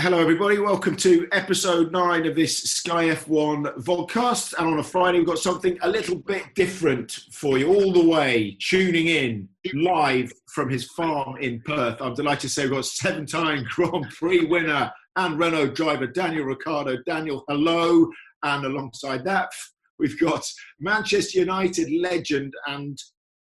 Hello, everybody. Welcome to episode nine of this Sky F1 vodcast. And on a Friday, we've got something a little bit different for you, all the way tuning in live from his farm in Perth. I'm delighted to say we've got seven time Grand Prix winner and Renault driver Daniel Ricciardo. Daniel, hello. And alongside that, we've got Manchester United legend and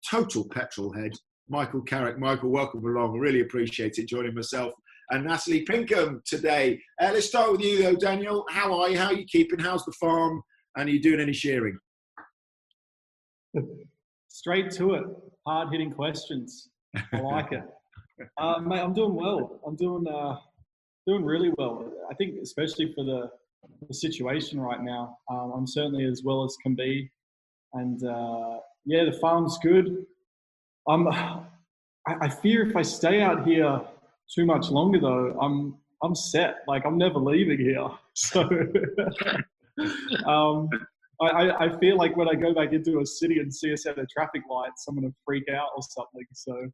total petrol head, Michael Carrick. Michael, welcome along. Really appreciate it joining myself and Natalie Pinkham today. Uh, let's start with you though, Daniel. How are you? How are you keeping? How's the farm? And are you doing any shearing? Straight to it. Hard hitting questions. I like it. Uh, mate, I'm doing well. I'm doing uh, doing really well. I think especially for the, the situation right now, um, I'm certainly as well as can be. And uh, yeah, the farm's good. I'm. I, I fear if I stay out here too much longer though, I'm I'm set. Like I'm never leaving here. So um, I, I feel like when I go back into a city and see a set of traffic lights, I'm gonna freak out or something. So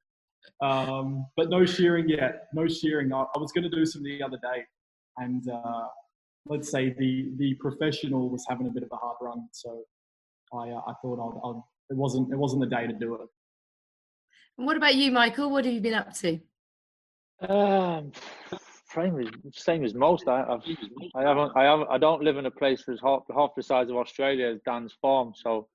um, but no shearing yet. No shearing. I, I was gonna do some the other day, and uh, let's say the the professional was having a bit of a hard run. So I uh, I thought I'd, I'd, it wasn't it wasn't the day to do it. And what about you, Michael? What have you been up to? Um, same as same as most. I, I've, I haven't, I haven't, I don't live in a place that's half half the size of Australia as Dan's farm. So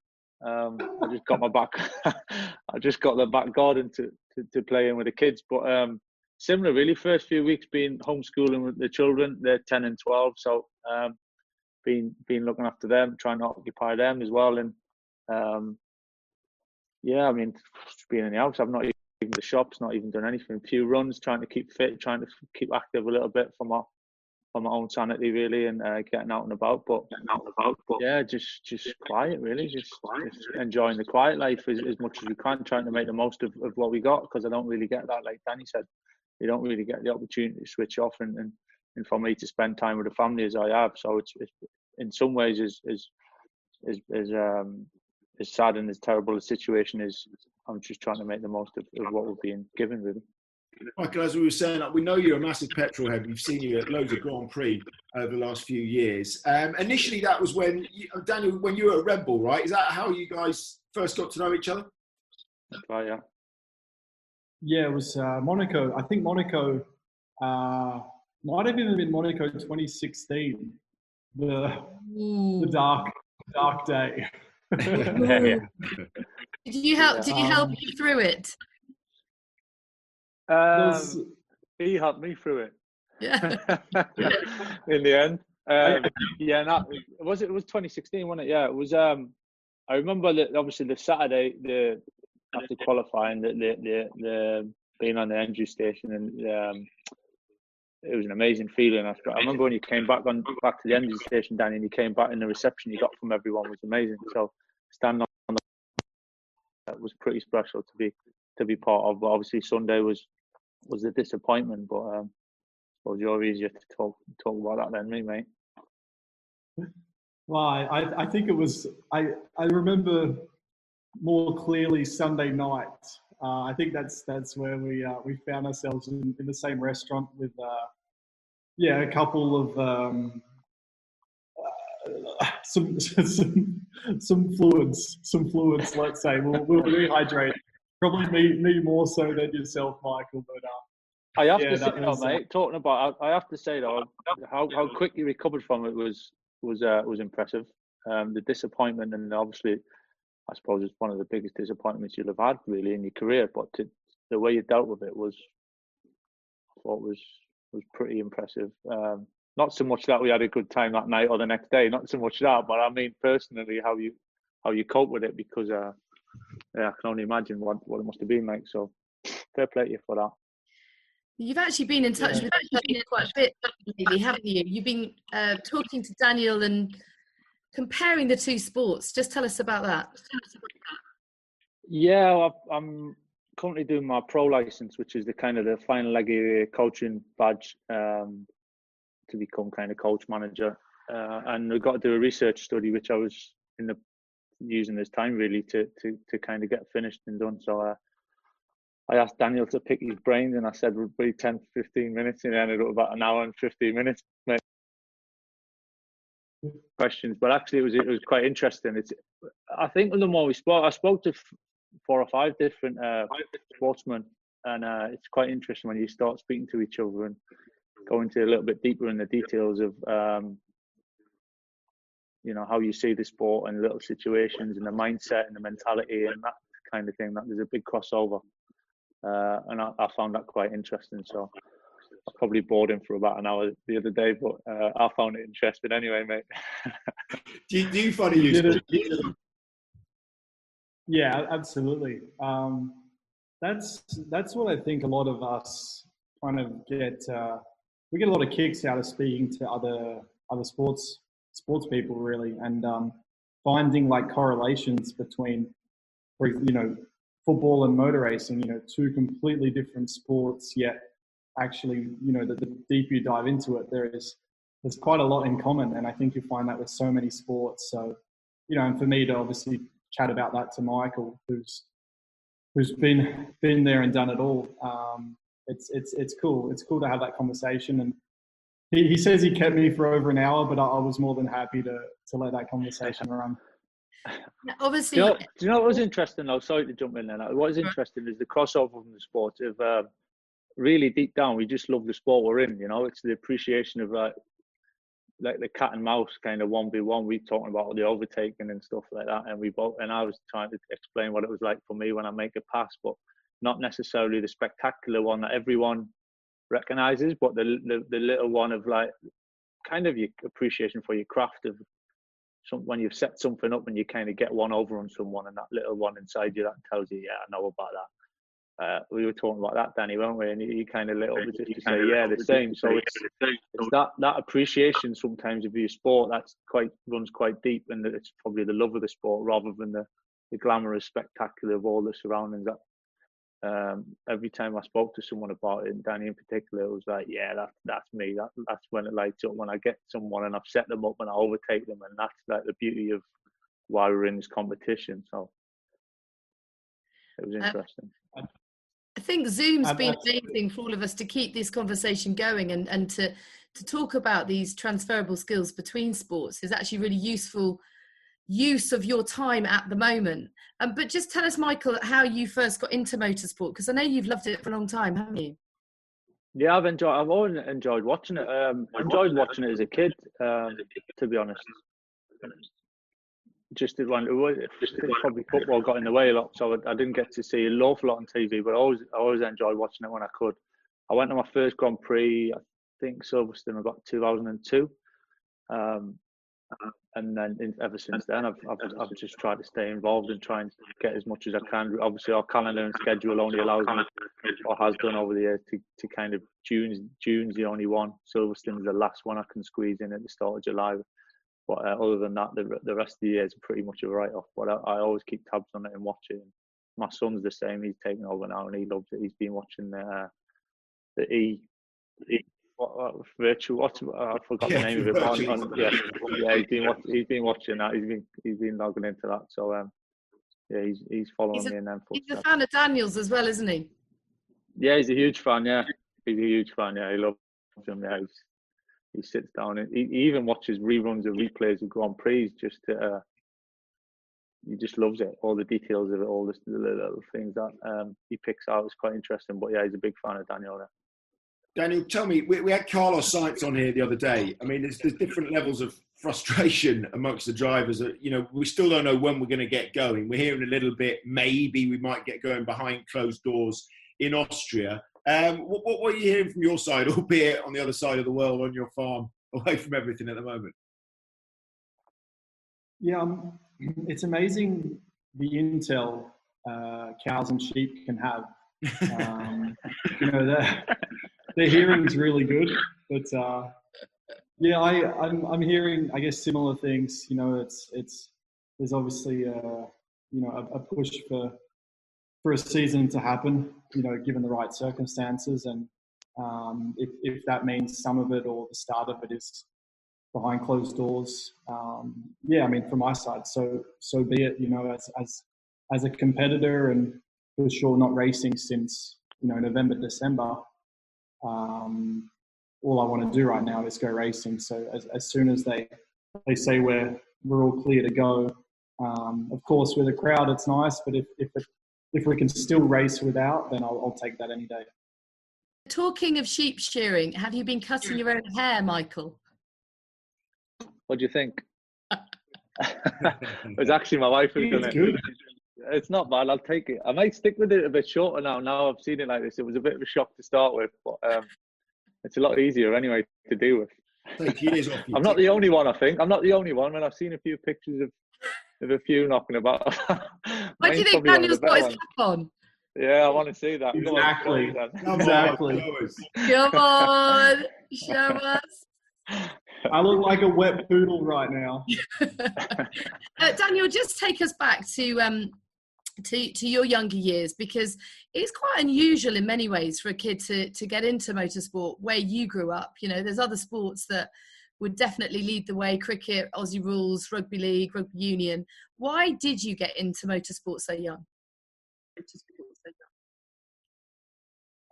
um, I just got my back, I just got the back garden to, to, to play in with the kids. But um, similar, really. First few weeks being homeschooling with the children. They're ten and twelve, so um, looking after them, trying to occupy them as well. And um, yeah, I mean, being in the house, I've not even the shops, not even done anything. A few runs, trying to keep fit, trying to keep active a little bit for my for my own sanity, really, and uh, getting out and about. But getting out and about, but yeah, just just quiet, really, just, just enjoying the quiet life as, as much as we can, trying to make the most of, of what we got because I don't really get that. Like Danny said, you don't really get the opportunity to switch off and, and, and for me to spend time with the family as I have. So it's, it's in some ways is is is is um as sad and as terrible a situation is, I'm just trying to make the most of, of what we're being given, really. Michael, as we were saying, we know you're a massive petrol head. We've seen you at loads of Grand Prix over the last few years. Um, initially, that was when you, Daniel, when you were at Red Bull, right? Is that how you guys first got to know each other? That's right, yeah. Yeah, it was uh, Monaco. I think Monaco uh, might have even been Monaco 2016, the the dark dark day. Yeah. Did you help? Did you help um, you through it? Um, he helped me through it. Yeah. In the end, um, yeah. Not, was it? It was 2016, wasn't it? Yeah. It was. Um, I remember that obviously the Saturday, the after qualifying, the the the, the being on the entry station and um, it was an amazing feeling. After I remember when you came back on back to the engine station, Danny, and you came back and the reception you got from everyone was amazing. So standing on the was pretty special to be to be part of. But obviously Sunday was was a disappointment. But um, suppose you're easier to talk talk about that than me, mate. Well, I, I think it was I I remember more clearly Sunday night uh, I think that's that's where we uh, we found ourselves in, in the same restaurant with uh, yeah a couple of um, some, some some fluids some fluids let's say we'll, we'll rehydrate probably me me more so than yourself Michael but uh, I have yeah, to say though, mate talking about I have to say though how how quick you recovered from it was was uh, was impressive um, the disappointment and obviously I suppose it's one of the biggest disappointments you'll have had really in your career. But to, the way you dealt with it was, I thought was was pretty impressive. Um, not so much that we had a good time that night or the next day, not so much that, but I mean personally how you how you cope with it because uh, yeah, I can only imagine what what it must have been like. So fair play to you for that. You've actually been in touch yeah. with quite a bit lately, haven't you? You've been uh, talking to Daniel and comparing the two sports. Just tell us about that. Yeah, I'm currently doing my pro license, which is the kind of the final leg of coaching badge um, to become kind of coach manager. Uh, and we've got to do a research study, which I was in the using this time really to to to kind of get finished and done. So uh, I asked Daniel to pick his brains, and I said would be 10 15 minutes, and it ended up about an hour and 15 minutes. Mate. Questions, but actually, it was it was quite interesting. It's I think the more we spoke, I spoke to four or five different uh, sportsmen, and uh, it's quite interesting when you start speaking to each other and go into a little bit deeper in the details of um, you know how you see the sport and little situations and the mindset and the mentality and that kind of thing. That there's a big crossover, uh, and I, I, found that quite interesting. So I probably bored him for about an hour the other day, but uh, I found it interesting anyway, mate. do, you, do you find it useful? Yeah, absolutely. Um, that's that's what I think a lot of us kind of get. Uh, we get a lot of kicks out of speaking to other other sports sports people really, and um, finding like correlations between, you know, football and motor racing. You know, two completely different sports, yet actually, you know, the, the deeper you dive into it, there is there's quite a lot in common, and I think you find that with so many sports. So, you know, and for me to obviously chat about that to Michael, who's who's been been there and done it all. Um, it's it's it's cool. It's cool to have that conversation, and he, he says he kept me for over an hour, but I, I was more than happy to to let that conversation run. Obviously, do you, know, do you know what was interesting though? Sorry to jump in there. What was interesting is the crossover from the sport. Of uh, really deep down, we just love the sport we're in. You know, it's the appreciation of like like the cat and mouse kind of one v one. We talking about the overtaking and stuff like that, and we both and I was trying to explain what it was like for me when I make a pass, but not necessarily the spectacular one that everyone recognizes, but the, the, the little one of like kind of your appreciation for your craft of some when you've set something up and you kind of get one over on someone and that little one inside you that tells you, yeah, I know about that. Uh, we were talking about that, Danny, weren't we? And you, kind of little bit just to say, yeah, the same. So it's, it's that that appreciation sometimes of your sport that's quite runs quite deep, and it's probably the love of the sport rather than the the glamorous spectacular of all the surroundings that um, every time I spoke to someone about it, and Danny in particular, it was like, yeah, that, that's me. That, that's when it lights up. When I get someone and I've set them up and I overtake them, and that's like the beauty of why we're in this competition. So it was uh, interesting. Uh, I think Zoom's been amazing for all of us to keep this conversation going and, and to to talk about these transferable skills between sports is actually really useful use of your time at the moment. Um, but just tell us, Michael, how you first got into motorsport because I know you've loved it for a long time, haven't you? Yeah, I've enjoyed. I've always enjoyed watching it. Um, enjoyed watching it as a kid, um, to be honest. Just it was probably football got in the way a lot, so I, I didn't get to see a awful lot on TV. But I always, I always enjoyed watching it when I could. I went to my first Grand Prix, I think Silverstone, about 2002. Um, and then in, ever since then, I've, I've, I've just tried to stay involved and try and get as much as I can. Obviously, our calendar and schedule only allows me, or has done over the years, to, to kind of June's June's the only one. Silverstone's the last one I can squeeze in at the start of July. But uh, other than that, the the rest of the year is pretty much a write off. But I, I, always keep tabs on it and watch it. My son's the same; he's taken over now and he loves it. He's been watching the uh, the E, e what, what virtual what I forgot yeah, the name of it. On, on, yeah, yeah, he's been he's been watching that. He's been he's been logging into that. So um, yeah, he's he's following he's a, me in them He's a fan of Daniels as well, isn't he? Yeah, he's a huge fan. Yeah, he's a huge fan. Yeah, he loves him. Yeah, he's, he sits down and he, he, even watches reruns of replays of Grand Prix just to. Uh, he just loves it. All the details of it, all the, the little things that um, he picks out is quite interesting. But yeah, he's a big fan of Daniel. Yeah. Daniel, tell me, we, we had Carlos Sainz on here the other day. I mean, there's, there's different levels of frustration amongst the drivers. You know, we still don't know when we're going to get going. We're hearing a little bit, maybe we might get going behind closed doors in Austria. Um, what, what, are you hearing from your side, albeit on the other side of the world, on your farm, away from everything at the moment? Yeah, um, it's amazing the intel uh, cows and sheep can have. Um, you know, the hearing's really good, but uh, yeah, I, I'm I'm hearing I guess similar things. You know, it's it's there's obviously a, uh, you know a, a push for for a season to happen. You know, given the right circumstances, and um, if if that means some of it or the start of it is behind closed doors, um, yeah, I mean, from my side, so so be it. You know, as as as a competitor and for sure not racing since you know November, December. Um, all I want to do right now is go racing. So as, as soon as they they say we're we're all clear to go, um, of course with a crowd it's nice, but if if it, if we can still race without, then I'll, I'll take that any day. Talking of sheep shearing, have you been cutting your own hair, Michael? What do you think? it's actually my wife who's done it. Good. It's not bad. I'll take it. I might stick with it a bit shorter now. Now I've seen it like this. It was a bit of a shock to start with, but um, it's a lot easier anyway to deal with. Take years off. I'm not the only one. I think I'm not the only one. When I've seen a few pictures of of a few knocking about. What do you think Daniel's got his cap on? Yeah, I want to see that. Exactly. exactly. Come on, show us. I look like a wet poodle right now. uh, Daniel, just take us back to um, to to your younger years because it's quite unusual in many ways for a kid to to get into motorsport where you grew up. You know, there's other sports that would definitely lead the way: cricket, Aussie rules, rugby league, rugby union. Why did you get into motorsport so young?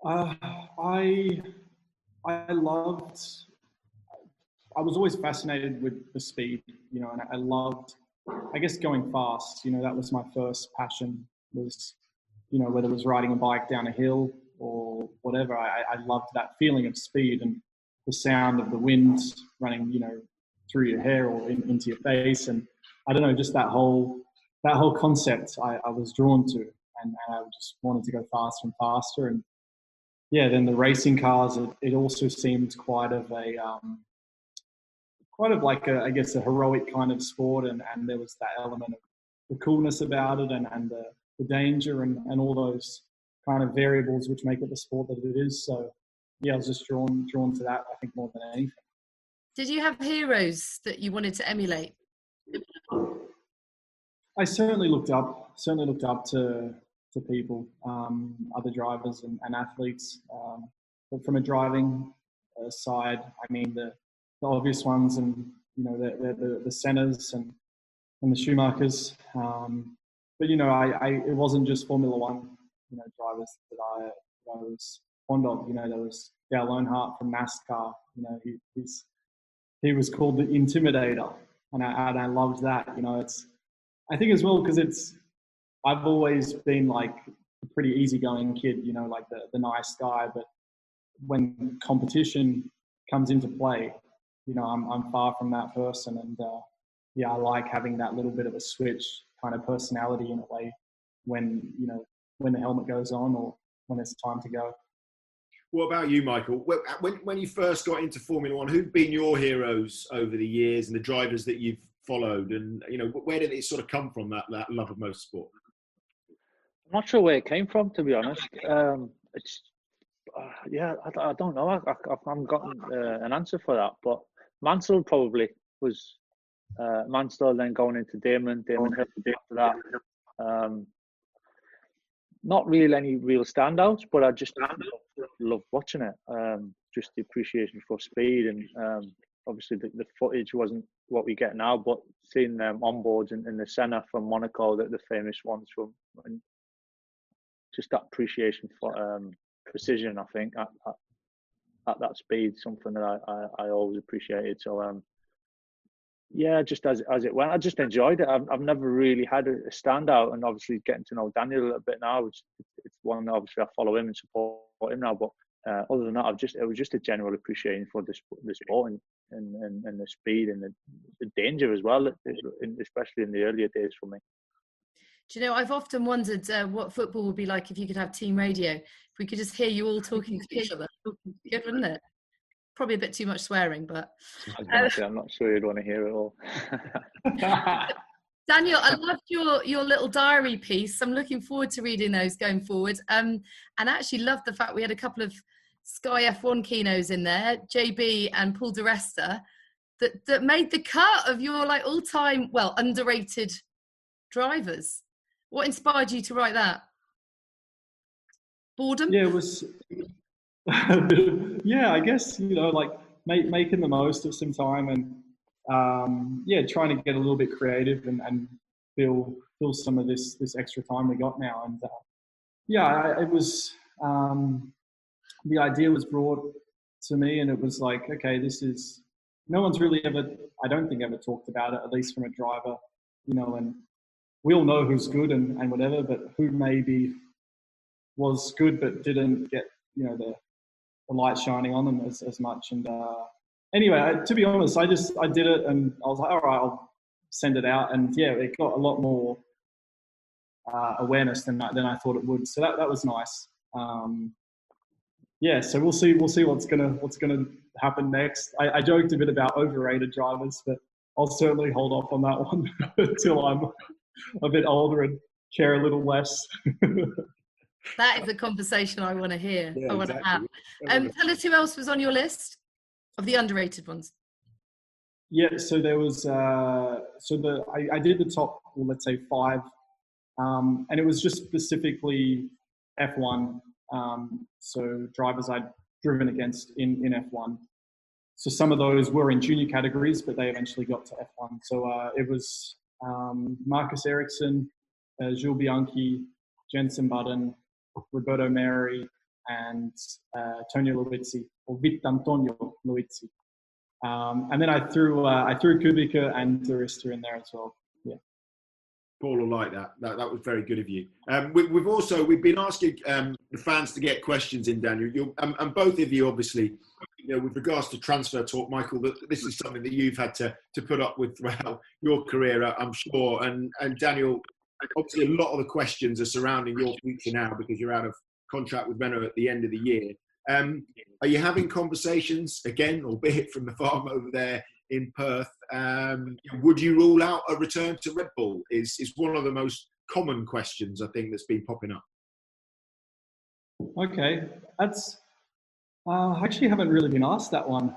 Uh, I I loved I was always fascinated with the speed, you know, and I loved, I guess, going fast. You know, that was my first passion. Was, you know, whether it was riding a bike down a hill or whatever, I, I loved that feeling of speed and the sound of the wind running, you know, through your hair or in, into your face, and I don't know, just that whole that whole concept I, I was drawn to, and, and, I just wanted to go faster and faster. And yeah, then the racing cars, it, it also seemed quite of a um, quite of like a, I guess a heroic kind of sport, and, and there was that element of the coolness about it, and, and the, the danger, and, and all those kind of variables which make it the sport that it is. So yeah, I was just drawn drawn to that. I think more than anything. Did you have heroes that you wanted to emulate? I certainly looked up certainly looked up to to people, um, other drivers and, and athletes. Um, but from a driving uh, side, I mean the the obvious ones, and you know the the, Sennas and and the Schumachers. Um, but you know, I, I it wasn't just Formula One, you know, drivers that I, that I was fond of. You know, there was Dale Earnhardt from NASCAR. You know, he, he's he was called the Intimidator, and I and I loved that. You know, it's I think as well because it's I've always been like a pretty easygoing kid. You know, like the the nice guy, but when competition comes into play, you know, I'm, I'm far from that person. And uh, yeah, I like having that little bit of a switch kind of personality in a way when, you know, when the helmet goes on or when it's time to go. What about you, Michael? When, when you first got into Formula One, who've been your heroes over the years and the drivers that you've followed? And, you know, where did it sort of come from, that, that love of motorsport? I'm not sure where it came from, to be honest. Um, it's, uh, yeah, I, I, don't know. I, I, I haven't gotten uh, an answer for that. But Mansell probably was uh, Mansell, then going into Damon, Damon Hill after that. Um, not really any real standouts, but I just love, watching it. Um, just the appreciation for speed and um, obviously the, the, footage wasn't what we get now, but seeing them on boards in, in the centre from Monaco, the, the famous ones from, just that appreciation for um, precision, I think, at, at, at that speed, something that I, I, I always appreciated. So um, yeah, just as as it went, I just enjoyed it. I've, I've never really had a, a standout, and obviously getting to know Daniel a little bit now, which it's one obviously I follow him and support him now. But uh, other than that, I've just it was just a general appreciation for the the sport and and, and, and the speed and the, the danger as well, especially in the earlier days for me. Do you know, I've often wondered uh, what football would be like if you could have team radio. If we could just hear you all talking to each other. Good, wouldn't it? Probably a bit too much swearing, but. Uh, I'm not sure you'd want to hear it all. Daniel, I loved your your little diary piece. I'm looking forward to reading those going forward. Um, and I actually loved the fact we had a couple of Sky F1 keynotes in there, JB and Paul di Resta, that that made the cut of your like all time well underrated drivers. What inspired you to write that? Boredom? Yeah, it was. yeah, I guess you know, like make, making the most of some time and um, yeah, trying to get a little bit creative and, and fill fill some of this this extra time we got now. And uh, yeah, I, it was um, the idea was brought to me, and it was like, okay, this is no one's really ever, I don't think, ever talked about it, at least from a driver, you know, and we all know who's good and, and whatever, but who maybe was good but didn't get, you know, the, the light shining on them as, as much. And uh, anyway, I, to be honest, I just, I did it and I was like, all right, I'll send it out. And yeah, it got a lot more uh, awareness than, than I thought it would. So that, that was nice. Um, yeah, so we'll see. We'll see what's gonna what's gonna happen next. I, I joked a bit about overrated drivers, but I'll certainly hold off on that one until I'm a bit older and care a little less. that is a conversation I want to hear. Yeah, I want exactly. to have. Um, tell us who else was on your list of the underrated ones. Yeah, so there was uh, so the I, I did the top, well, let's say five, um, and it was just specifically F1 um, so drivers I'd driven against in, in F1. So some of those were in junior categories, but they eventually got to F1. So uh, it was um, Marcus Ericsson, uh, Jules Bianchi, Jensen Button, Roberto Merhi, and uh, Tonio Liuzzi, or Vitantonio Liuzzi. Um, and then I threw uh, I threw Kubica and di Resta in there as well. Paul will like that. That, that was very good of you. Um, we, have also we've been asking um, the fans to get questions in, Daniel. Um, and both of you, obviously, you know, with regards to transfer talk, Michael, that this is something that you've had to to put up with throughout your career, I'm sure. And and Daniel, obviously, a lot of the questions are surrounding your future now because you're out of contract with Renault at the end of the year. Um, are you having conversations again, albeit from the farm over there in Perth. Um, would you rule out a return to Red Bull? Is is one of the most common questions I think that's been popping up. Okay, that's. Uh, I actually haven't really been asked that one.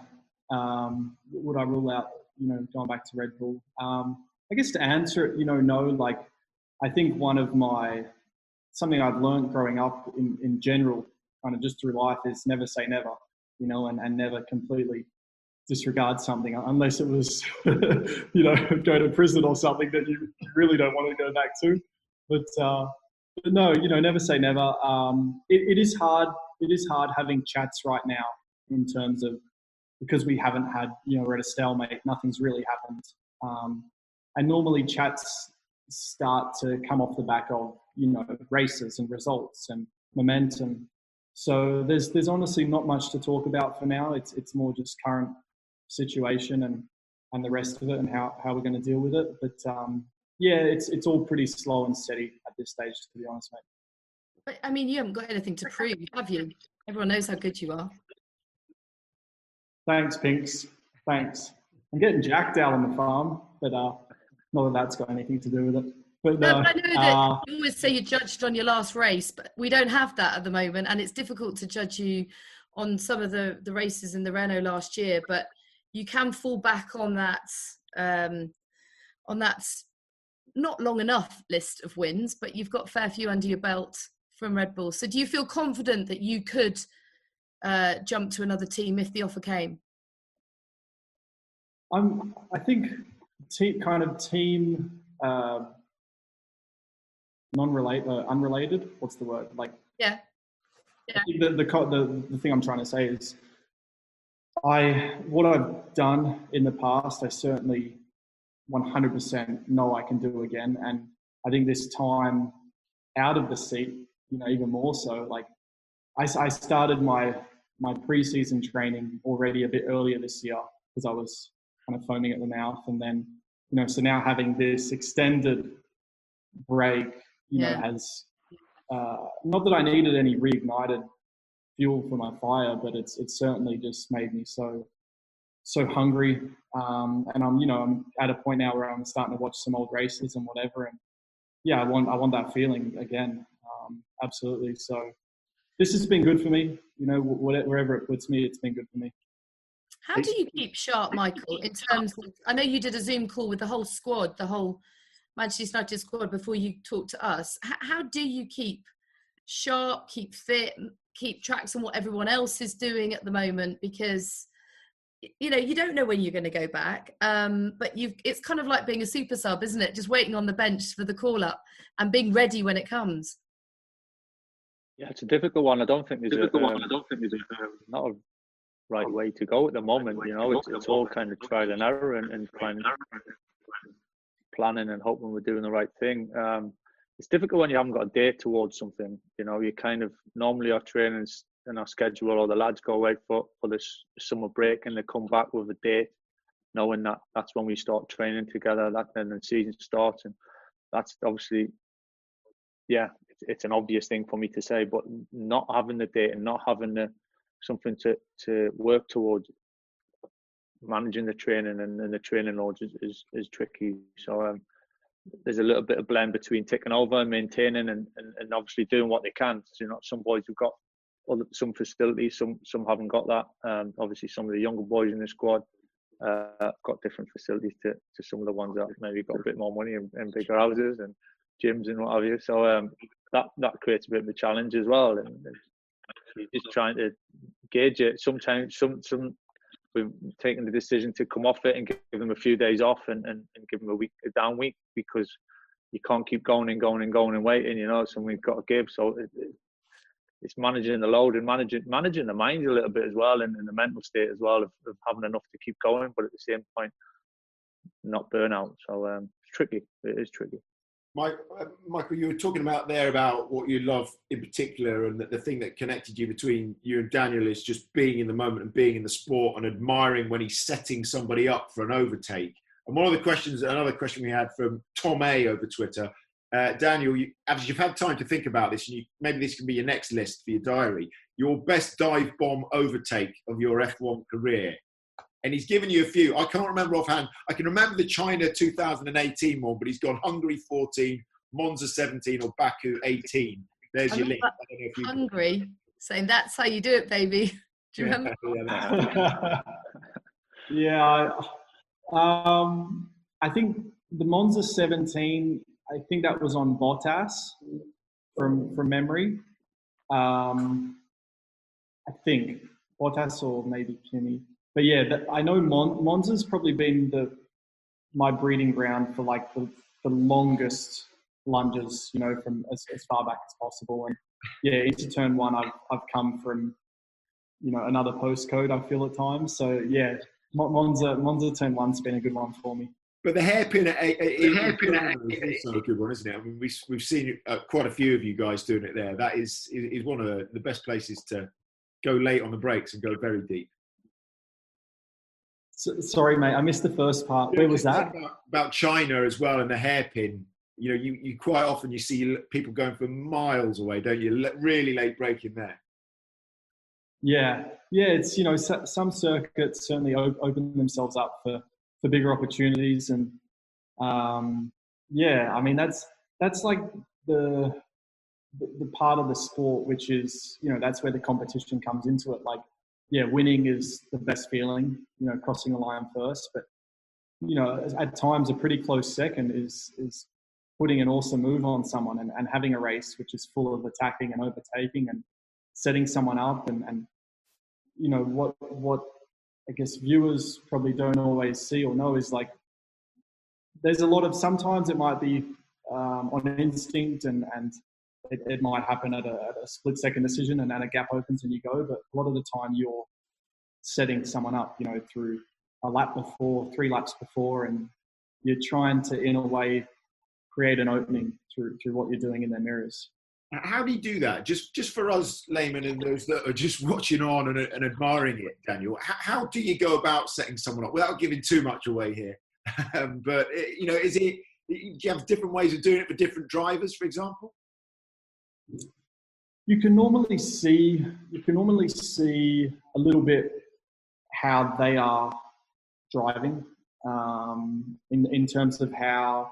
Um, would I rule out, you know, going back to Red Bull? Um, I guess to answer it, you know, no. Like, I think one of my something I've learned growing up in, in general, kind of just through life, is never say never, you know, and, and never completely disregard something unless it was, you know, go to prison or something that you really don't want to go back to. But, uh, but no, you know, never say never. Um, it, it is hard. It is hard having chats right now in terms of because we haven't had, you know, we're at a stalemate. Nothing's really happened. Um, and normally chats start to come off the back of, you know, races and results and momentum. So there's there's honestly not much to talk about for now. It's it's more just current situation and and the rest of it and how, how we're going to deal with it. But um, yeah, it's it's all pretty slow and steady at this stage, to be honest, mate. But I mean, you haven't got anything to prove, have you? Everyone knows how good you are. Thanks, Pinks. Thanks. I'm getting jacked out on the farm, but uh, not that that's got anything to do with it. But, no, uh, I know that uh, you always say you're judged on your last race, but we don't have that at the moment, and it's difficult to judge you on some of the the races in the Renault last year. But you can fall back on that um, on that not long enough list of wins, but you've got a fair few under your belt from Red Bull. So do you feel confident that you could uh, jump to another team if the offer came? I'm, I think te- kind of team uh, non-related, uh, unrelated. What's the word? Like yeah, yeah. The, the the the thing I'm trying to say is I what I've done in the past, I certainly 100% know I can do again, and I think this time out of the seat, you know, even more so. Like I, I started my my preseason training already a bit earlier this year because I was kind of foaming at the mouth, and then you know, so now having this extended break, you yeah. know, has uh, not that I needed any reignited fuel for my fire, but it's it's certainly just made me so so hungry. Um, and I'm you know I'm at a point now where I'm starting to watch some old races and whatever, and yeah, I want I want that feeling again. Um, absolutely. So this has been good for me. You know, wherever it puts me, it's been good for me. How do you keep sharp, Michael? In terms, of, I know you did a Zoom call with the whole squad, the whole Manchester United squad before you talked to us. How, how do you keep sharp, keep fit, keep tracks on what everyone else is doing at the moment because you know you don't know when you're going to go back um, but you've it's kind of like being a super sub isn't it just waiting on the bench for the call up and being ready when it comes Yeah, it's a difficult one. I don't think there's a, um, I don't think there's a, um, not a right way to go at the moment. You know, it's, it's all kind of trial and error and, and kind of planning and hoping we're doing the right thing. Um, it's difficult when you haven't got a date towards something. You know, you kind of normally our trainings and our schedule, or the lads go away for for this summer break and they come back with a date, knowing that that's when we start training together. That then the season starts, and that's obviously, yeah, it's, it's an obvious thing for me to say. But not having the date and not having the something to to work towards managing the training and, and the training loads is, is, is tricky. So um, there's a little bit of blend between taking over and maintaining and, and, and obviously doing what they can. So, you know, some boys have got other, some facilities, some some haven't got that. Um, obviously, some of the younger boys in the squad uh, got different facilities to, to some of the ones that maybe got a bit more money and, and bigger houses and gyms and what have you. So um, that that creates a bit of a challenge as well. And, and just trying to gauge it. Sometimes some some we've taken the decision to come off it and give them a few days off and, and, and give them a week a down week because you can't keep going and going and going and waiting you know so we've got to give. So it, it, it's managing the load and managing managing the mind a little bit as well and, and the mental state as well of, of, having enough to keep going but at the same point not burnout. so um, it's tricky. It is tricky Mike, uh, Michael, you were talking about there about what you love in particular, and the thing that connected you between you and Daniel is just being in the moment and being in the sport and admiring when he's setting somebody up for an overtake. And one of the questions, another question we had from Tom A over Twitter, uh, Daniel, you, as you've had time to think about this, and you, maybe this can be your next list for your diary. Your best dive bomb overtake of your F1 career and he's given you a few. I can't remember offhand. I can remember the China 2018 one, but he's gone Hungary 14, Monza 17, or Baku 18. There's your link. You Hungary, saying that's how you do it, baby. Do you yeah, remember? yeah, um, I think the Monza 17. I think that was on Bottas from from memory. Um, I think Bottas or maybe Kimi but yeah, the, I know Mon- Monza's probably been the my breeding ground for like the, the longest lunges, you know, from as, as far back as possible. And yeah, into turn one, I've I've come from you know another postcode. I feel at times. So yeah, Monza Monza turn one's been a good one for me. But the hairpin at eight, the hairpin is uh, also a good one, isn't it? I mean, we, we've seen uh, quite a few of you guys doing it there. That is is one of the, the best places to go late on the brakes and go very deep sorry, mate, I missed the first part. Where was that? About, about, China as well and the hairpin. You know, you, you quite often you see people going for miles away, don't you? Really late braking there. Yeah, yeah. It's you know some circuits certainly open themselves up for for bigger opportunities, and um, yeah, I mean that's that's like the the part of the sport which is you know that's where the competition comes into it. Like yeah, winning is the best feeling, you know, crossing the line first. But, you know, at times a pretty close second is, is putting an awesome move on someone and, and having a race which is full of attacking and overtaking and setting someone up and, and you know, what, what I guess viewers probably don't always see or know is like, there's a lot of, sometimes it might be um, on instinct and, and it, it might happen at a, at a, split second decision and then a gap opens and you go. But a lot of the time you're setting someone up, you know, through a lap before, three laps before, and you're trying to, in a way, create an opening through through what you're doing in their mirrors. How do you do that? Just just for us laymen and those that are just watching on and, and admiring it, Daniel. How, how, do you go about setting someone up without giving too much away here? um, but eh, you know, is it? Do you have different ways of doing it for different drivers, for example? You can normally see you can normally see a little bit how they are driving um, in in terms of how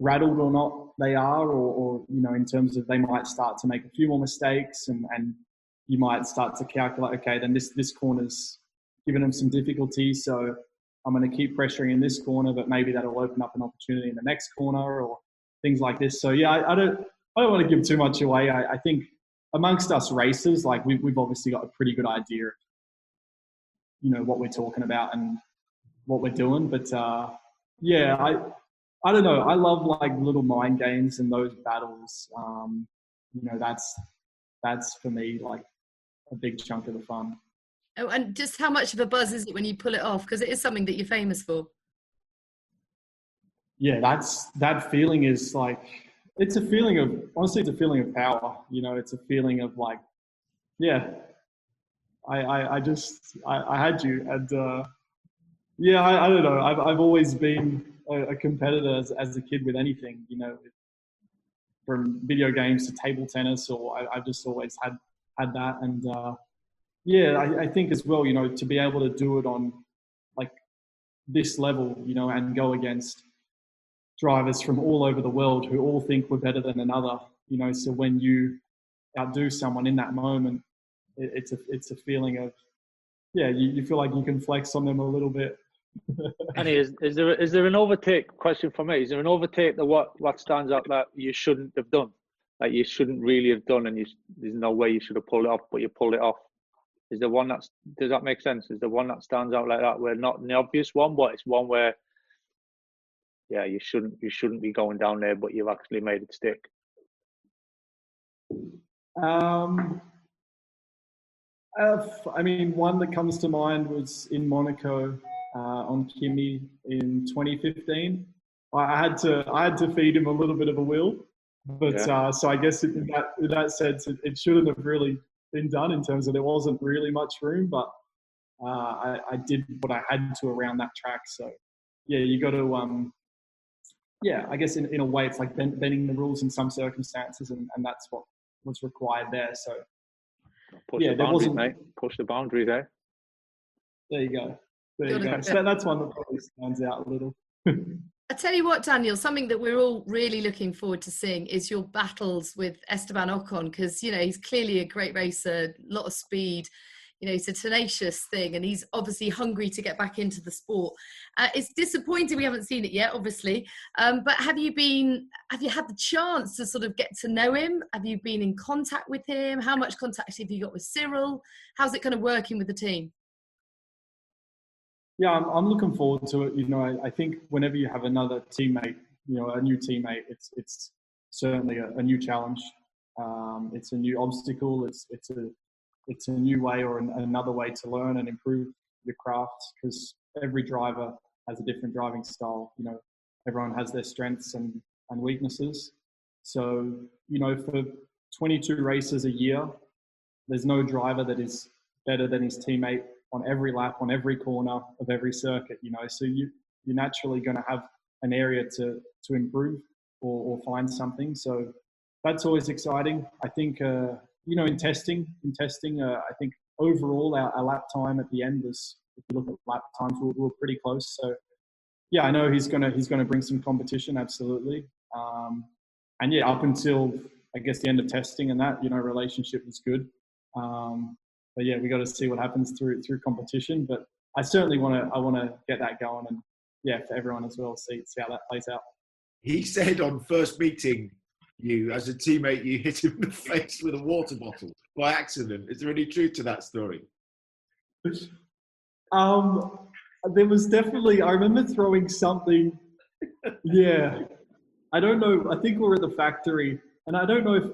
rattled or not they are, or, or, you know, in terms of they might start to make a few more mistakes, and, and you might start to calculate, okay, then this this corner's given them some difficulty, so I'm going to keep pressuring in this corner, but maybe that'll open up an opportunity in the next corner, or things like this. So yeah, I, I don't I don't want to give too much away. I, I think amongst us racers, like we've, we've obviously got a pretty good idea of, you know, what we're talking about and what we're doing. But uh, yeah, I, I don't know. I love like little mind games and those battles. Um, you know, that's that's for me like a big chunk of the fun. Oh, and just how much of a buzz is it when you pull it off? Because it is something that you're famous for. Yeah, that's that feeling is like it's a feeling of honestly, it's a feeling of power. You know, it's a feeling of like, yeah, I I, I just I, I had you, and uh, yeah, I, I don't know. I've I've always been a, a competitor as, as a kid with anything. You know, from video games to table tennis, or I, have just always had had that, and uh, yeah, I, I think as well. You know, to be able to do it on like this level, you know, and go against drivers from all over the world who all think we're better than another. You know, so when you outdo someone in that moment, it, it's a it's a feeling of yeah, you, you feel like you can flex on them a little bit. Annie, is, is there is there an overtake question for me? Is there an overtake that what what stands out that you shouldn't have done, that you shouldn't really have done, and you, there's no way you should have pulled it off, but you pulled it off? Is there one that's does that make sense? Is there one that stands out like that, where not an obvious one, but it's one where yeah, you shouldn't you shouldn't be going down there, but you've actually made it stick. Um, I mean, one that comes to mind was in Monaco uh, on Kimi in 2015. I had to I had to feed him a little bit of a will, but yeah. uh, so I guess in that in that sense, it, it, shouldn't have really been done in terms of there wasn't really much room, but uh, I, I, did what I had to around that track. So yeah, you got to um, yeah, I guess in, in a way it's like bending the rules in some circumstances, and, and that's what was required there. So push yeah, the there wasn't mate. push the boundary there. Eh? There you go. There you go. So that's one that probably stands out a little. I tell you what, Daniel, something that we're all really looking forward to seeing is your battles with Esteban Ocon because you know he's clearly a great racer, a lot of speed, you know, it's a tenacious thing, and he's obviously hungry to get back into the sport. Uh, it's disappointing we haven't seen it yet, obviously. Um, but have you been? Have you had the chance to sort of get to know him? Have you been in contact with him? How much contact have you got with Cyril? How's it kind of working with the team? Yeah, I'm, I'm looking forward to it. You know, I, I, think whenever you have another teammate, you know, a new teammate, it's it's certainly a, a new challenge. Um, it's a new obstacle. It's it's a it's a new way or an, another way to learn and improve your craft because every driver has a different driving style. You know, everyone has their strengths and, and weaknesses. So, you know, for 22 races a year, there's no driver that is better than his teammate on every lap, on every corner of every circuit, you know. So you, you're naturally going to have an area to, to improve or, or find something. So that's always exciting. I think uh, you know, in testing, in testing, uh, I think overall our, our, lap time at the end was, if you look at lap times, we were, we were pretty close. So, yeah, I know he's gonna he's gonna bring some competition, absolutely. Um, and yeah, up until I guess the end of testing and that, you know, relationship was good. Um, but yeah, we got to see what happens through through competition. But I certainly want to I want to get that going, and yeah, for everyone as well, see see how that plays out. He said on first meeting you, as a teammate, you hit him in the face with a water bottle by accident. Is there any truth to that story? Um, there was definitely. I remember throwing something. Yeah, I don't know. I think we are at the factory, and I don't know if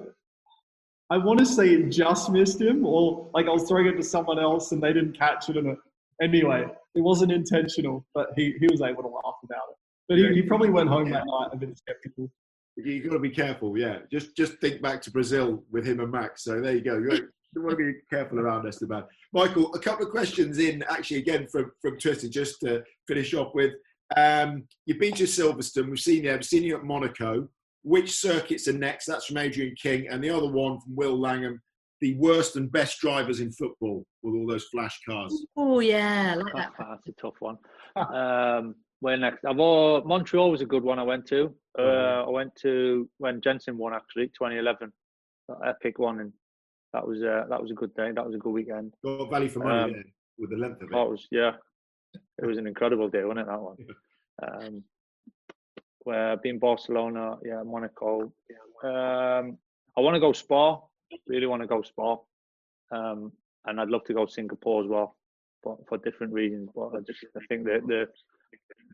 I want to say it just missed him, or like I was throwing it to someone else and they didn't catch it. And anyway, it wasn't intentional, but he, he was able to laugh about it. But he, he probably went home that night a bit skeptical you've got to be careful. Yeah, just just think back to Brazil with him and Max. So there you go. You, want to be careful around Esteban. Michael, a couple of questions in actually again from from Twitter just to finish off with. Um, you've been to Silverstone. We've seen you. I've seen you at Monaco. Which circuits are next? That's from Adrian King, and the other one from Will Langham. The worst and best drivers in football with all those flash cars. Oh yeah, I like that. That's a tough one. um, where next? I've uh, Montreal was a good one I went to. Uh, I went to when Jensen won actually 2011, that epic one, and that was uh, that was a good day. That was a good weekend. Got value for money um, with the length of it. Oh, it was yeah, it was an incredible day, wasn't it? That one. Um, where being Barcelona, yeah, Monaco. Um, I want to go Spa. Really want to go Spa, um, and I'd love to go Singapore as well, but for different reasons. But I just I think that the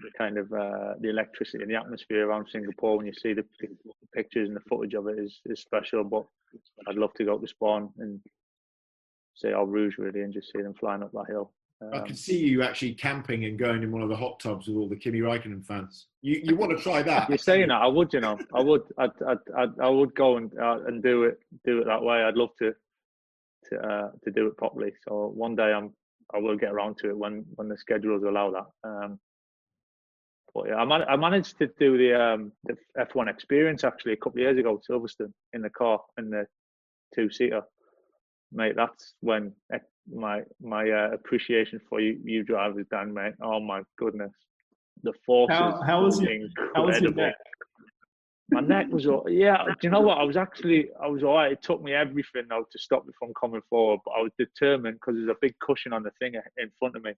the kind of uh, the electricity and the atmosphere around Singapore when you see the, pictures and the footage of it is, is special. But I'd love to go to the Spawn and see Eau Rouge really, and just see them flying up that hill. I Um, can see you actually camping and going in one of the hot tubs with all the Kimi Raikkonen fans. You you want to try that? You're saying that I would, you know, I would, I'd, I'd, I'd, I would go and uh, and do it, do it that way. I'd love to, to, uh, to do it properly. So one day I'm, I will get around to it when, when the schedules allow that. Um, but yeah, I, man- I managed to do the, um, the F1 experience actually a couple of years ago, at Silverstone, in the car in the two seater. Mate, that's when my my uh, appreciation for you, you drivers, Dan, mate. Oh my goodness, the forces. How- how was your- How was your neck? my neck was all yeah do you know what i was actually i was all right it took me everything though to stop me from coming forward but i was determined because there's a big cushion on the thing in front of me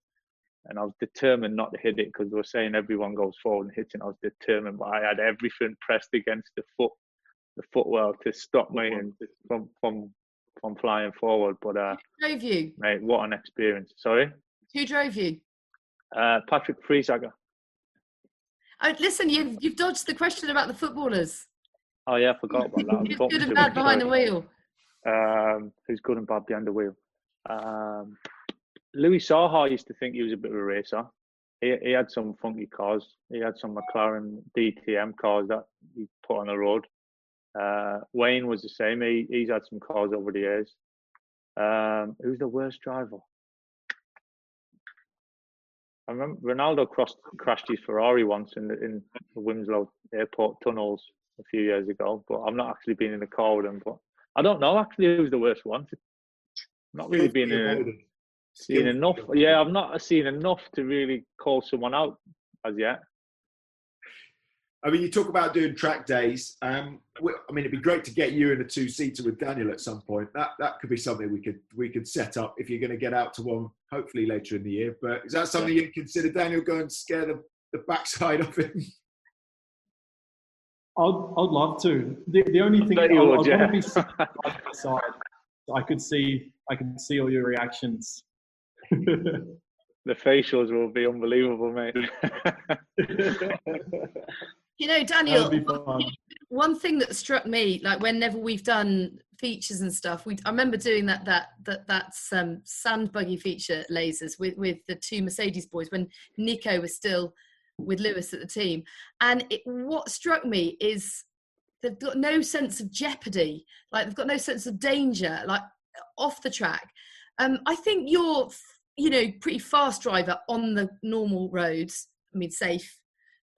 and i was determined not to hit it because they were saying everyone goes forward and hitting i was determined but i had everything pressed against the foot the footwell to stop me and from from from flying forward but uh Who drove you? mate what an experience sorry Who drove you? uh patrick Friesacher. Oh, listen, you've you've dodged the question about the footballers. oh yeah i forgot about that Who's Talk good to and bad behind the wheel? um, who's good and bad behind the wheel. Um, Louis Saha used to think he was a bit of a racer. He, he had some funky cars. He had some McLaren DTM cars that he put on the road. Uh, Wayne was the same. He, he's had some cars over the years. Um, who's the worst driver? I remember Ronaldo crossed, crashed his Ferrari once in the, in the Winslow Airport tunnels a few years ago, but I've not actually been in the car with him. But I don't know actually who's the worst one. Not really been in seen enough. Yeah, I've not seen enough to really call someone out as yet. I mean, you talk about doing track days. Um, we- I mean, it'd be great to get you in a two-seater with Daniel at some point. That that could be something we could we could set up if you're going to get out to one, hopefully later in the year. But is that something you'd consider, Daniel? Go and scare the, the backside of him. I'd, I'd love to. The, the only thing bet I, you I would, want yeah. to be side by side. So I could see I could see all your reactions. The facials will be unbelievable, mate. You know, Daniel, That'd be fun. one thing that struck me, like whenever we've done features and stuff, we I remember doing that that that that's um, sand buggy feature lasers with with the two Mercedes boys when Nico was still with Lewis at the team, and it, what struck me is they've got no sense of jeopardy, like they've got no sense of danger, like off the track. Um, I think you're, you know, pretty fast driver on the normal roads. I mean, safe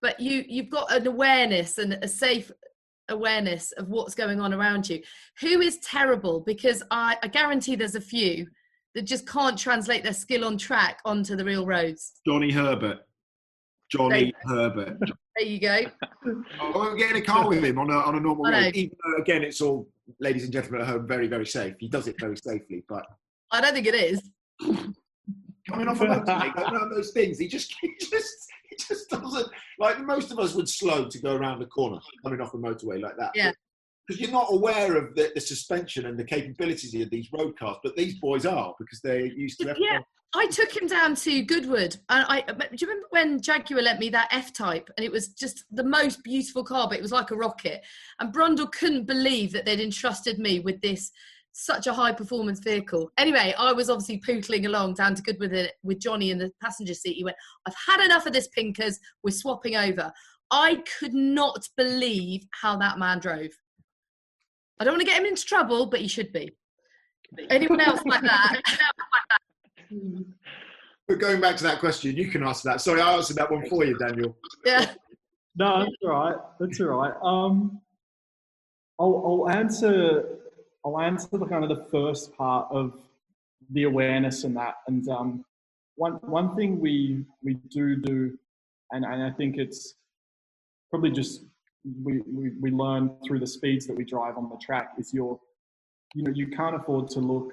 but you you've got an awareness and a safe awareness of what's going on around you who is terrible because i, I guarantee there's a few that just can't translate their skill on track onto the real roads Johnny Herbert. Johnny Herbert. there you go I won't get in a car with him on a, on a normal road. Even though, again, it's all, ladies and gentlemen at home, very, very safe. He does it very safely, but i don't think it is coming off a motorway, going around those things, he just, he just, he just doesn't. Like most of us would slow to go around the corner coming off a motorway like that. Yeah. Because you're not aware of the, the suspension and the capabilities of these road cars, but these boys are because they're used to F1. Yeah. I took him down to Goodwood, and I do you remember when Jaguar lent me that F Type, and it was just the most beautiful car, but it was like a rocket. And Brundle couldn't believe that they'd entrusted me with this such a high performance vehicle. Anyway, I was obviously pootling along down to Goodwood with, it with Johnny in the passenger seat. He went, "I've had enough of this, Pinkers. We're swapping over." I could not believe how that man drove. I don't want to get him into trouble, but he should be. Anyone else like that? But going back to that question, you can answer that. Sorry, I answered that one for you, Daniel. yeah. No, that's all right. That's all right. Um, I'll, I'll answer. I'll answer the kind of the first part of the awareness and that. And um, one one thing we we do do, and, and I think it's probably just we, we we learn through the speeds that we drive on the track is your, you know, you can't afford to look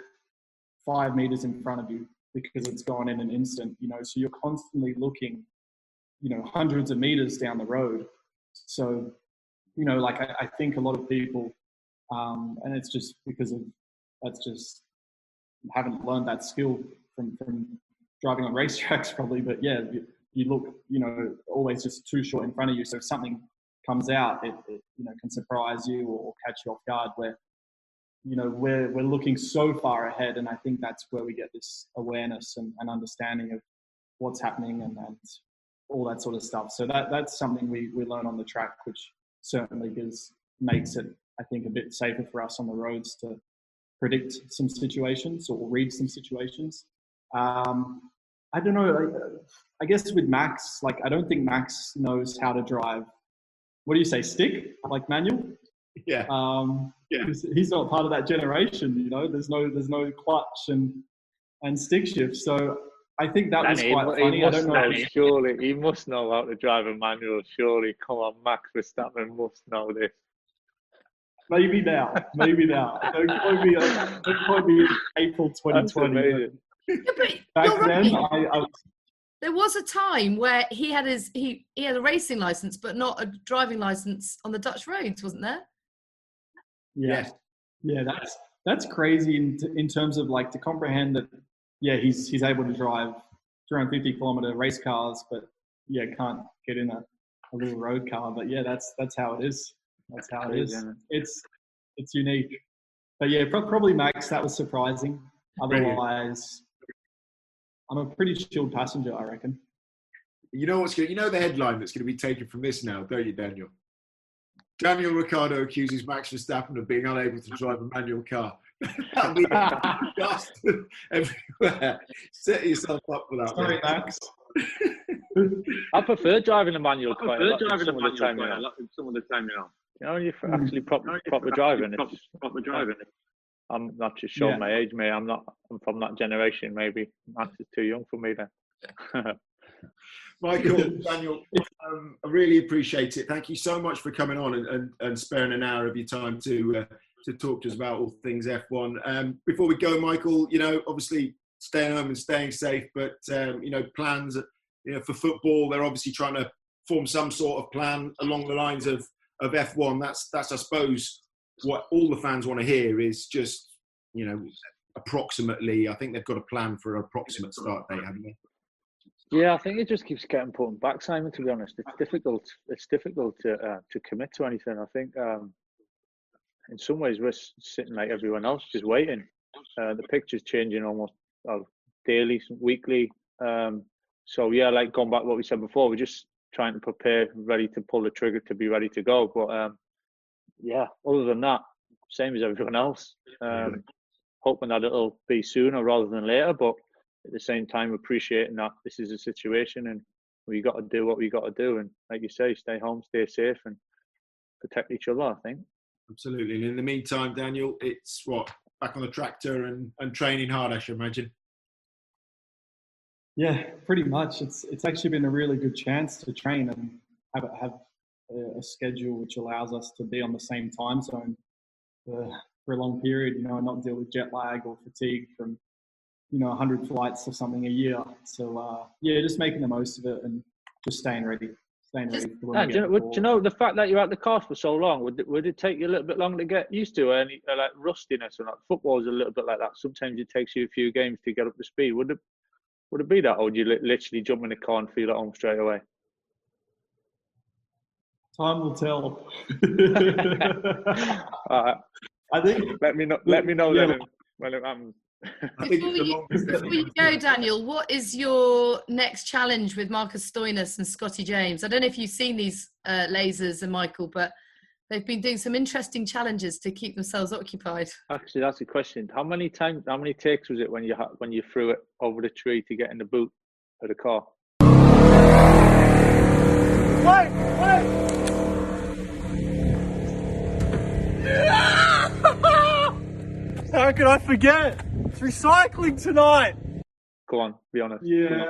five meters in front of you because it's gone in an instant. You know, so you're constantly looking you know hundreds of meters down the road so you know like i, I think a lot of people um, and it's just because of that's just haven't learned that skill from from driving on racetracks probably but yeah you, you look you know always just too short in front of you so if something comes out it, it you know can surprise you or catch you off guard where you know, we're we're looking so far ahead, and I think that's where we get this awareness and, and understanding of what's happening and, and all that sort of stuff. So that that's something we we learn on the track, which certainly gives makes it I think a bit safer for us on the roads to predict some situations or read some situations. Um, I don't know. Like, I guess with Max, like I don't think Max knows how to drive. What do you say, stick like manual? Yeah. Um, yeah. He's, he's not part of that generation. You know, there's no there's no clutch and and stick shift. So I think that Danny, was quite funny. He I don't know. know surely he must know how to drive a manual. Surely, come on, Max Verstappen must know this. Maybe now, maybe now. Don't quote me. Don't quote me April 2020. Yeah, Back then, I, I, there was a time where he had his he he had a racing license, but not a driving license on the Dutch roads, wasn't there? Yeah, yeah, that's that's crazy in in terms of like to comprehend that. Yeah, he's he's able to drive 250 kilometer race cars, but yeah, can't get in a, a little road car. But yeah, that's that's how it is. That's how it is. It's it's unique. But yeah, probably Max. That was surprising. Otherwise, I'm a pretty chilled passenger, I reckon. You know what's going? You know the headline that's going to be taken from this now, don't you, Daniel? Daniel Ricciardo accuses Max Verstappen of being unable to drive a manual car. That'll be dust everywhere. Set yourself up for that. Sorry, Max. I prefer driving a manual car. I prefer driving a manual car. Some of the time, you know. You know, you're hmm. actually proper, proper driving. Proper, proper driving. I'm not just showing yeah. my age, mate. I'm not. I'm from that generation. Maybe Max is too young for me then. Michael, Daniel, um, I really appreciate it. Thank you so much for coming on and, and, and sparing an hour of your time to uh, to talk to us about all things F1. Um, before we go, Michael, you know, obviously staying home and staying safe, but um, you know, plans, you know, for football, they're obviously trying to form some sort of plan along the lines of of F1. That's that's I suppose what all the fans want to hear is just you know approximately. I think they've got a plan for an approximate start date, haven't they? Yeah, I think it just keeps getting put back, Simon. To be honest, it's difficult. It's difficult to uh, to commit to anything. I think um, in some ways we're sitting like everyone else, just waiting. Uh, the picture's changing almost uh, daily, weekly. Um, so yeah, like going back what we said before, we're just trying to prepare, ready to pull the trigger to be ready to go. But um, yeah, other than that, same as everyone else. Um, hoping that it'll be sooner rather than later, but at the same time, appreciating that this is a situation and we got to do what we got to do. And like you say, stay home, stay safe, and protect each other. I think. Absolutely. And in the meantime, Daniel, it's what back on the tractor and, and training hard, I should imagine. Yeah, pretty much. It's it's actually been a really good chance to train and have have a, a schedule which allows us to be on the same time zone for, for a long period. You know, and not deal with jet lag or fatigue from you know 100 flights or something a year. So uh, yeah, just making the most of it and just staying ready. Staying ready for do, you know, do you know the fact that you're at the cars for so long? Would it, would it take you a little bit longer to get used to any uh, like rustiness or not? Football is a little bit like that. Sometimes it takes you a few games to get up to speed. Would it would it be that, or would you literally jump in the car and feel at home straight away? Time will tell. right. I think. Let me know. Let me know yeah. when it happens. Before you, before you go, Daniel, what is your next challenge with Marcus Stoinis and Scotty James? I don't know if you've seen these uh, lasers and Michael, but they've been doing some interesting challenges to keep themselves occupied. Actually, that's a question. How many times, how many takes was it when you when you threw it over the tree to get in the boot of the car? Wait, wait. How could I forget? It's recycling tonight. Go on, be honest. Yeah.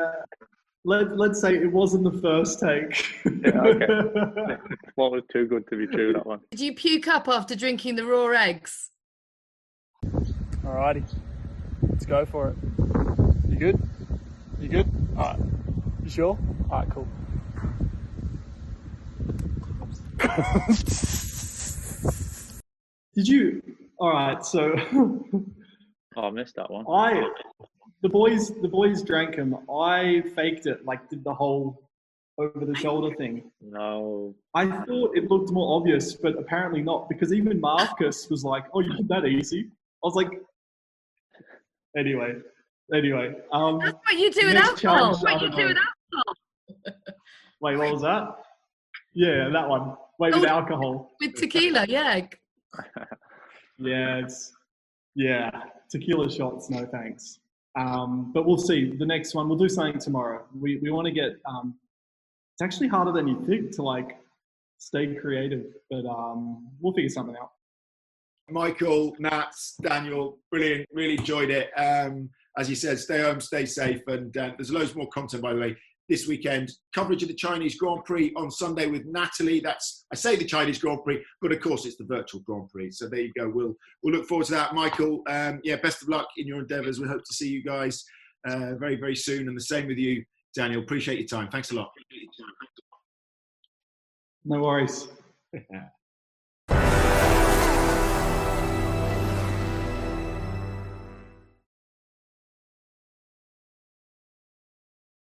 Let, let's say it wasn't the first take. yeah, okay. what was too good to be true, that one. Did you puke up after drinking the raw eggs? Alrighty. Let's go for it. You good? You good? Alright. You sure? Alright, cool. Did you? Alright, so. oh, I missed that one. I the boys the boys drank them. I faked it, like did the whole over the shoulder thing. No. I thought it looked more obvious, but apparently not, because even Marcus was like, "Oh, you did that easy." I was like, anyway, anyway. Um, That's what you do with alcohol. challenge, What I you don't know. with alcohol. wait, what was that? Yeah, that one. Wait, with Oh. alcohol. With tequila, yeah. Yeah, it's yeah, tequila shots. No thanks. Um, but we'll see. The next one, we'll do something tomorrow. We we want to get. Um, it's actually harder than you think to like stay creative, but um, we'll figure something out. Michael, Nats, Daniel, brilliant. Really enjoyed it. Um, as you said, stay home, stay safe, and uh, there's loads more content, by the way, this weekend. Coverage of the Chinese Grand Prix on Sunday with Natalie. That's I say the Chinese Grand Prix, but of course it's the virtual Grand Prix. So there you go. We'll we'll look forward to that, Michael. Um, yeah, best of luck in your endeavours. We hope to see you guys uh, very very soon, and the same with you, Daniel. Appreciate your time. Thanks a lot. No worries.